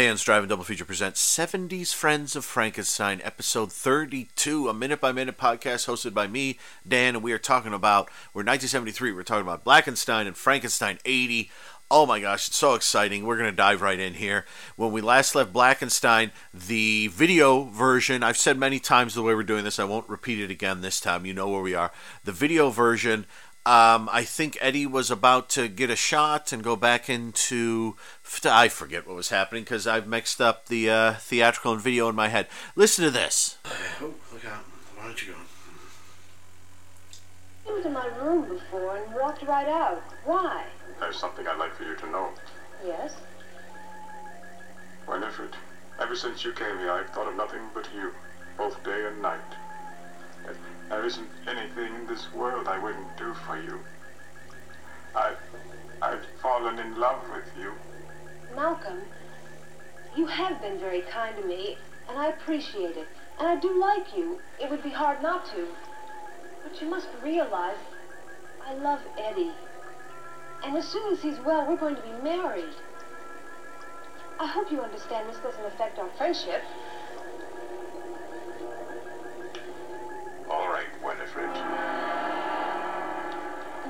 Dan's Driving Double Feature presents 70s Friends of Frankenstein, episode 32, a minute by minute podcast hosted by me, Dan, and we are talking about, we're 1973, we're talking about Blackenstein and Frankenstein 80. Oh my gosh, it's so exciting. We're going to dive right in here. When we last left Blackenstein, the video version, I've said many times the way we're doing this, I won't repeat it again this time. You know where we are. The video version um, I think Eddie was about to get a shot and go back into. I forget what was happening because I've mixed up the uh, theatrical and video in my head. Listen to this. Oh, look out. Why don't you go? He was in my room before and walked right out. Why? There's something I'd like for you to know. Yes? Winifred, ever since you came here, I've thought of nothing but you, both day and night. There isn't anything in this world I wouldn't do for you. I've, I've fallen in love with you. Malcolm, you have been very kind to me, and I appreciate it. And I do like you. It would be hard not to. But you must realize I love Eddie. And as soon as he's well, we're going to be married. I hope you understand this doesn't affect our friendship.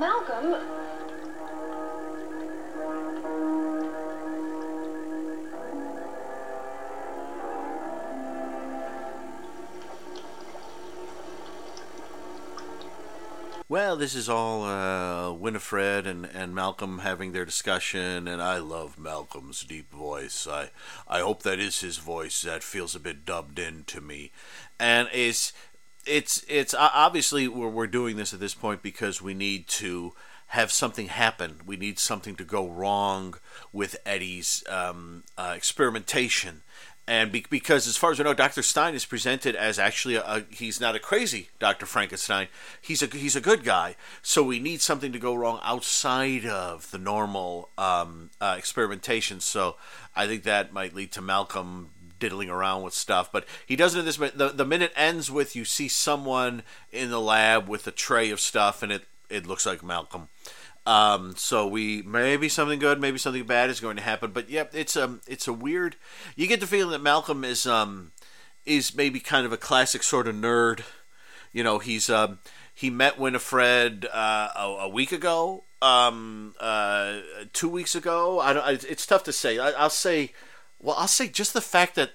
Malcolm, Well, this is all uh, Winifred and, and Malcolm having their discussion, and I love Malcolm's deep voice. I I hope that is his voice. That feels a bit dubbed in to me, and it's it's it's obviously we're we're doing this at this point because we need to have something happen. We need something to go wrong with Eddie's um, uh, experimentation. And be- because, as far as we know, Doctor Stein is presented as actually a, a he's not a crazy Doctor Frankenstein. He's a he's a good guy. So we need something to go wrong outside of the normal um, uh, experimentation. So I think that might lead to Malcolm diddling around with stuff. But he does it in this minute. The, the minute ends with you see someone in the lab with a tray of stuff, and it it looks like Malcolm. Um, so we maybe something good, maybe something bad is going to happen. But yep, it's um it's a weird. You get the feeling that Malcolm is um is maybe kind of a classic sort of nerd. You know, he's um he met Winifred uh, a, a week ago, um uh two weeks ago. I don't. It's tough to say. I, I'll say, well, I'll say just the fact that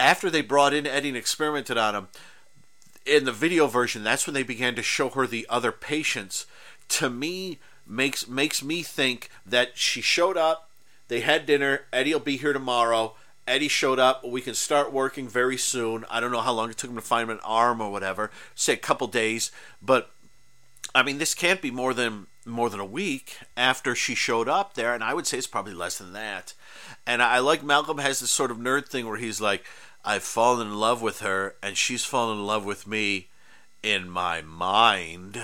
after they brought in Eddie and experimented on him in the video version, that's when they began to show her the other patients. To me, makes makes me think that she showed up. They had dinner. Eddie will be here tomorrow. Eddie showed up. We can start working very soon. I don't know how long it took him to find an arm or whatever. Say a couple days, but I mean, this can't be more than more than a week after she showed up there, and I would say it's probably less than that. And I like Malcolm has this sort of nerd thing where he's like, I've fallen in love with her, and she's fallen in love with me in my mind.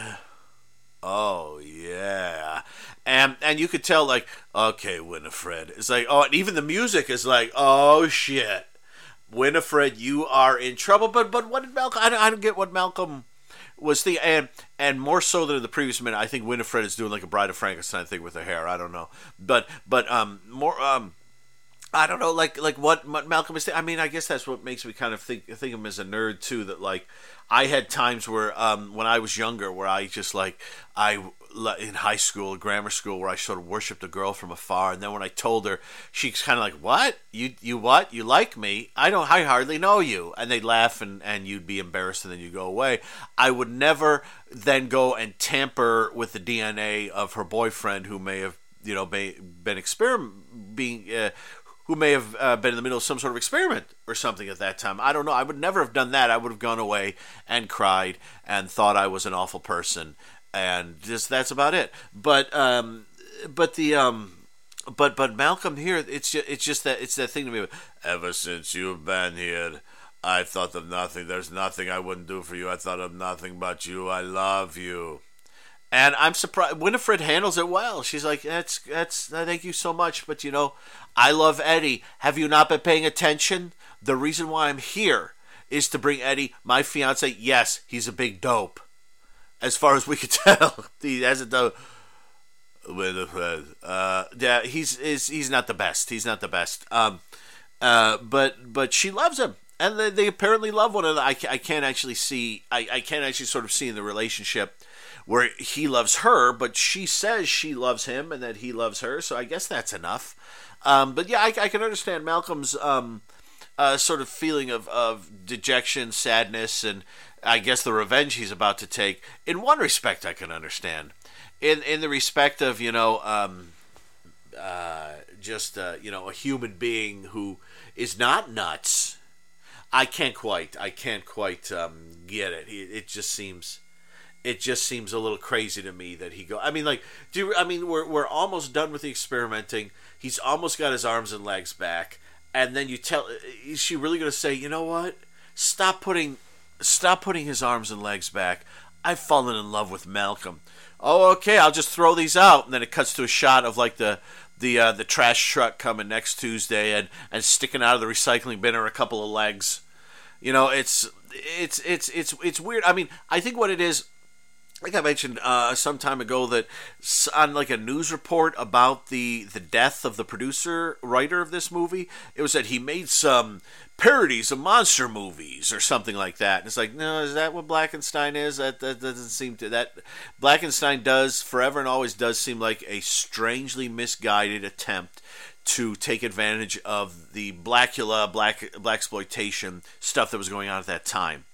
Oh yeah, and and you could tell like, okay, Winifred. It's like oh, and even the music is like, oh shit, Winifred, you are in trouble. But but what did Malcolm? I I don't get what Malcolm was the and and more so than in the previous minute. I think Winifred is doing like a Bride of Frankenstein thing with her hair. I don't know, but but um more um. I don't know, like like what, Malcolm is. Th- I mean, I guess that's what makes me kind of think think of him as a nerd too. That like I had times where um, when I was younger, where I just like I in high school, grammar school, where I sort of worshipped a girl from afar, and then when I told her, she's kind of like, "What? You you what? You like me? I don't. I hardly know you." And they'd laugh, and and you'd be embarrassed, and then you go away. I would never then go and tamper with the DNA of her boyfriend, who may have you know may, been experiment being uh, who may have uh, been in the middle of some sort of experiment or something at that time. I don't know. I would never have done that. I would have gone away and cried and thought I was an awful person, and just that's about it. But um, but the um, but but Malcolm here, it's just, it's just that it's that thing to me. Ever since you've been here. I thought of nothing. There's nothing I wouldn't do for you. I thought of nothing but you. I love you. And I'm surprised Winifred handles it well. She's like, "That's that's thank you so much, but you know, I love Eddie. Have you not been paying attention? The reason why I'm here is to bring Eddie, my fiance. Yes, he's a big dope. As far as we could tell, he has a dope. Winifred, uh, yeah, he's is he's not the best. He's not the best. Um, Uh, but but she loves him, and they, they apparently love one another. I, I can't actually see. I, I can't actually sort of see in the relationship where he loves her, but she says she loves him and that he loves her. So I guess that's enough. Um, but yeah, I, I, can understand Malcolm's um, uh, sort of feeling of, of dejection, sadness, and I guess the revenge he's about to take. In one respect, I can understand. In in the respect of you know um, uh, just uh, you know a human being who is not nuts. I can't quite. I can't quite um, get it. It just seems it just seems a little crazy to me that he go. I mean, like, do you, I mean we're we're almost done with the experimenting. He's almost got his arms and legs back, and then you tell is she really going to say, you know what? Stop putting, stop putting his arms and legs back. I've fallen in love with Malcolm. Oh, okay. I'll just throw these out, and then it cuts to a shot of like the the uh, the trash truck coming next Tuesday and and sticking out of the recycling bin are a couple of legs. You know, it's it's it's it's it's weird. I mean, I think what it is I think I mentioned uh, some time ago that on like a news report about the the death of the producer writer of this movie, it was that he made some parodies of monster movies or something like that. And it's like, no, is that what Blackenstein is? That that doesn't seem to that Blackenstein does forever and always does seem like a strangely misguided attempt to take advantage of the Blackula black black exploitation stuff that was going on at that time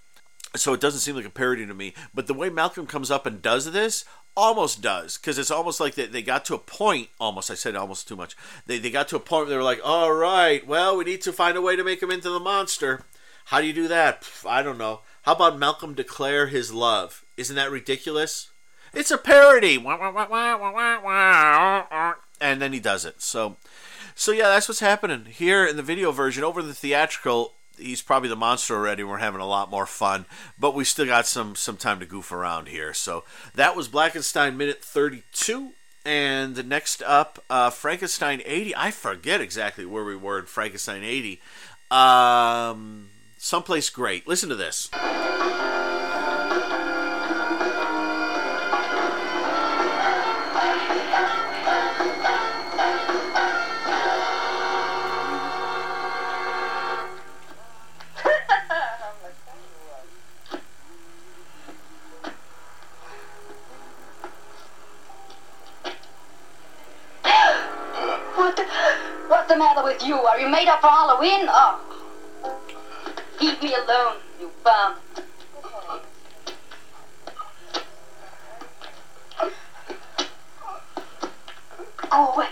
so it doesn't seem like a parody to me. But the way Malcolm comes up and does this almost does because it's almost like they, they got to a point almost i said almost too much they, they got to a point where they were like all right well we need to find a way to make him into the monster. How do you do that? I don't know. How about malcolm declare his love? Isn't that ridiculous? It's a parody! And then he does it. So so yeah that's what's happening here in the video version over the theatrical he's probably the monster already. We're having a lot more fun, but we still got some some time to goof around here. So that was Blackenstein minute 32. And next up, uh, Frankenstein 80. I forget exactly where we were in Frankenstein 80. Um, someplace great. Listen to this. Made up for Halloween? Oh. Leave me alone, you bum. Oh, wait.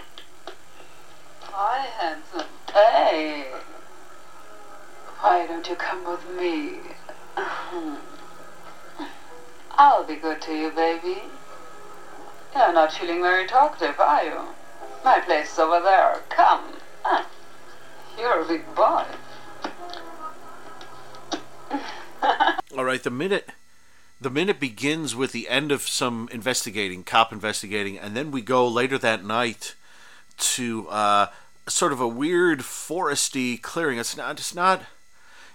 Hi, handsome. Hey. Why don't you come with me? I'll be good to you, baby. You're not feeling very talkative, are you? My place is over there. Come. You're a big boy. All right, the minute the minute begins with the end of some investigating, cop investigating, and then we go later that night to uh, sort of a weird foresty clearing. It's not. It's not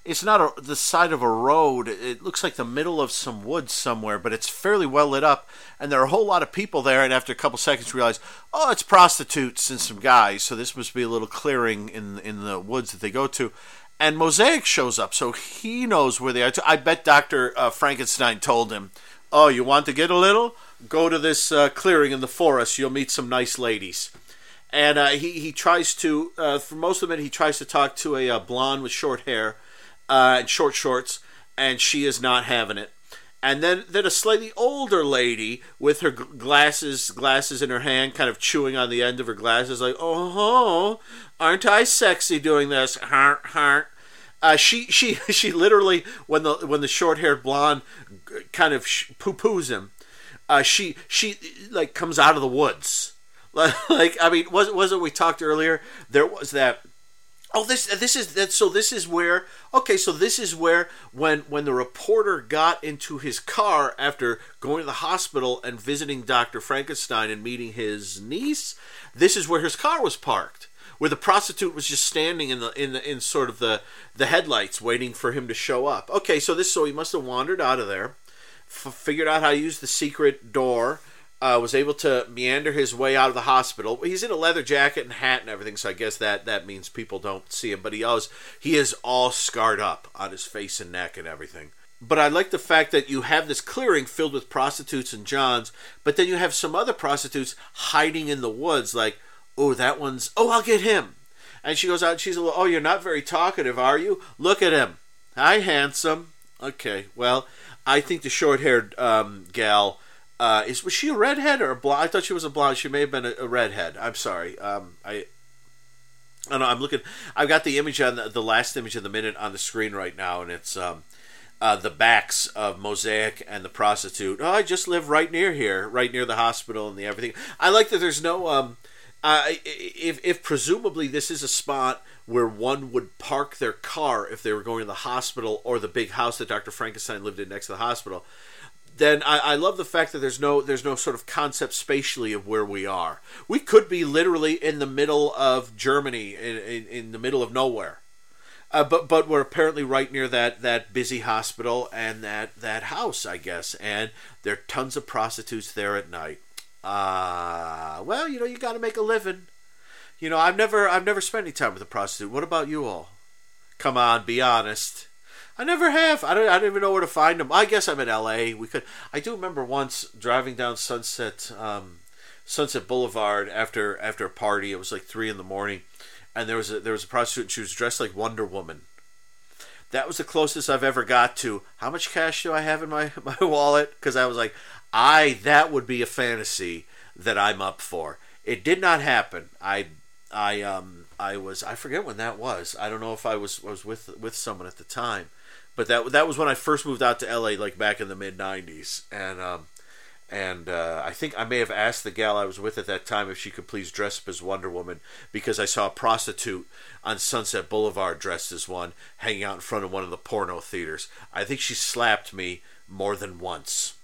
it's not a, the side of a road. It looks like the middle of some woods somewhere, but it's fairly well lit up, and there are a whole lot of people there. And after a couple seconds, realize, oh, it's prostitutes and some guys. So this must be a little clearing in in the woods that they go to. And Mosaic shows up, so he knows where they are. I bet Doctor uh, Frankenstein told him, "Oh, you want to get a little? Go to this uh, clearing in the forest. You'll meet some nice ladies." And uh, he he tries to, uh, for most of it, he tries to talk to a uh, blonde with short hair uh, short shorts, and she is not having it. And then, then a slightly older lady with her glasses glasses in her hand, kind of chewing on the end of her glasses, like, "Oh, aren't I sexy doing this?" Heart, heart. Uh, she she she literally when the when the short haired blonde kind of poo poos him, uh, she she like comes out of the woods. like I mean, was wasn't we talked earlier? There was that Oh, this this is that. So this is where okay. So this is where when when the reporter got into his car after going to the hospital and visiting Doctor Frankenstein and meeting his niece. This is where his car was parked, where the prostitute was just standing in the in the in sort of the the headlights, waiting for him to show up. Okay, so this so he must have wandered out of there, f- figured out how to use the secret door, uh, was able to meander his way out of the hospital. He's in a leather jacket and hat and everything, so I guess that that means people don't see him. But he always he is all scarred up on his face and neck and everything. But I like the fact that you have this clearing filled with prostitutes and johns, but then you have some other prostitutes hiding in the woods, like, oh, that one's, oh, I'll get him. And she goes out she's a little, oh, you're not very talkative, are you? Look at him. Hi, handsome. Okay, well, I think the short haired um, gal. Uh, is was she a redhead or a blonde? I thought she was a blonde. She may have been a, a redhead. I'm sorry. Um, I I know I'm looking. I've got the image on the, the last image of the minute on the screen right now, and it's um, uh, the backs of Mosaic and the prostitute. Oh, I just live right near here, right near the hospital and the everything. I like that there's no. Um, if if presumably this is a spot where one would park their car if they were going to the hospital or the big house that Dr. Frankenstein lived in next to the hospital, then I, I, love the fact that there's no there's no sort of concept spatially of where we are. We could be literally in the middle of Germany, in, in, in the middle of nowhere. Uh, but but we're apparently right near that that busy hospital and that that house, I guess. And there are tons of prostitutes there at night. Uh well, you know, you got to make a living. You know, I've never I've never spent any time with a prostitute. What about you all? Come on, be honest. I never have. I don't. I don't even know where to find them. I guess I'm in L.A. We could. I do remember once driving down Sunset, um, Sunset Boulevard after after a party. It was like three in the morning, and there was a there was a prostitute and she was dressed like Wonder Woman. That was the closest I've ever got to how much cash do I have in my my wallet? Because I was like, I that would be a fantasy that I'm up for. It did not happen. I I um I was I forget when that was. I don't know if I was was with with someone at the time, but that that was when I first moved out to LA, like back in the mid '90s, and um, and uh, I think I may have asked the gal I was with at that time if she could please dress up as Wonder Woman because I saw a prostitute on Sunset Boulevard dressed as one hanging out in front of one of the porno theaters. I think she slapped me more than once.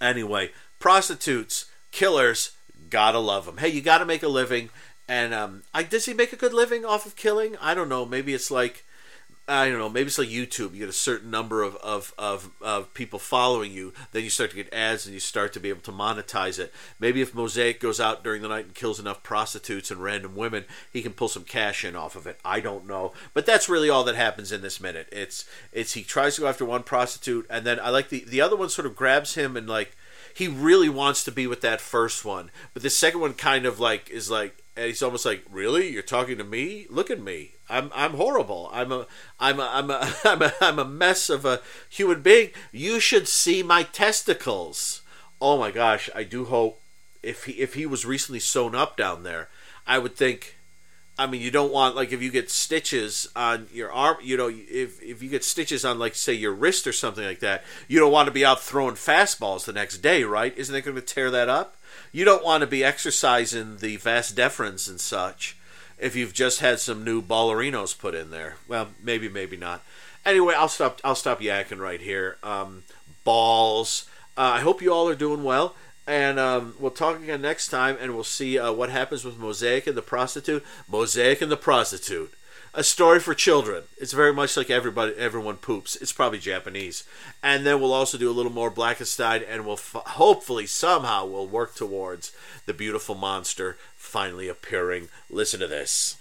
Anyway, prostitutes, killers, gotta love them. Hey, you gotta make a living. And um, I, does he make a good living off of killing? I don't know. Maybe it's like I don't know, maybe it's like YouTube. You get a certain number of, of, of, of, people following you, then you start to get ads and you start to be able to monetize it. Maybe if Mosaic goes out during the night and kills enough prostitutes and random women, he can pull some cash in off of it. I don't know. But that's really all that happens in this minute. It's it's he tries to go after one prostitute and then I like the the other one sort of grabs him and like he really wants to be with that first one. But the second one kind of like is like and he's almost like, "Really? You're talking to me? Look at me. I'm I'm horrible. I'm a I'm a I'm a I'm a, I'm a mess of a human being. You should see my testicles." Oh my gosh! I do hope if he if he was recently sewn up down there, I would think. I mean, you don't want like if you get stitches on your arm, you know, if if you get stitches on like say your wrist or something like that, you don't want to be out throwing fastballs the next day, right? Isn't it going to tear that up? You don't want to be exercising the vas deferens and such if you've just had some new ballerinos put in there. Well, maybe, maybe not. Anyway, I'll stop. I'll stop yakking right here. Um, balls. Uh, I hope you all are doing well, and um, we'll talk again next time, and we'll see uh, what happens with Mosaic and the prostitute. Mosaic and the prostitute a story for children. It's very much like everybody, everyone poops. It's probably Japanese, and then we'll also do a little more Blackenstein, and we'll f- hopefully somehow we'll work towards the beautiful monster finally appearing. Listen to this.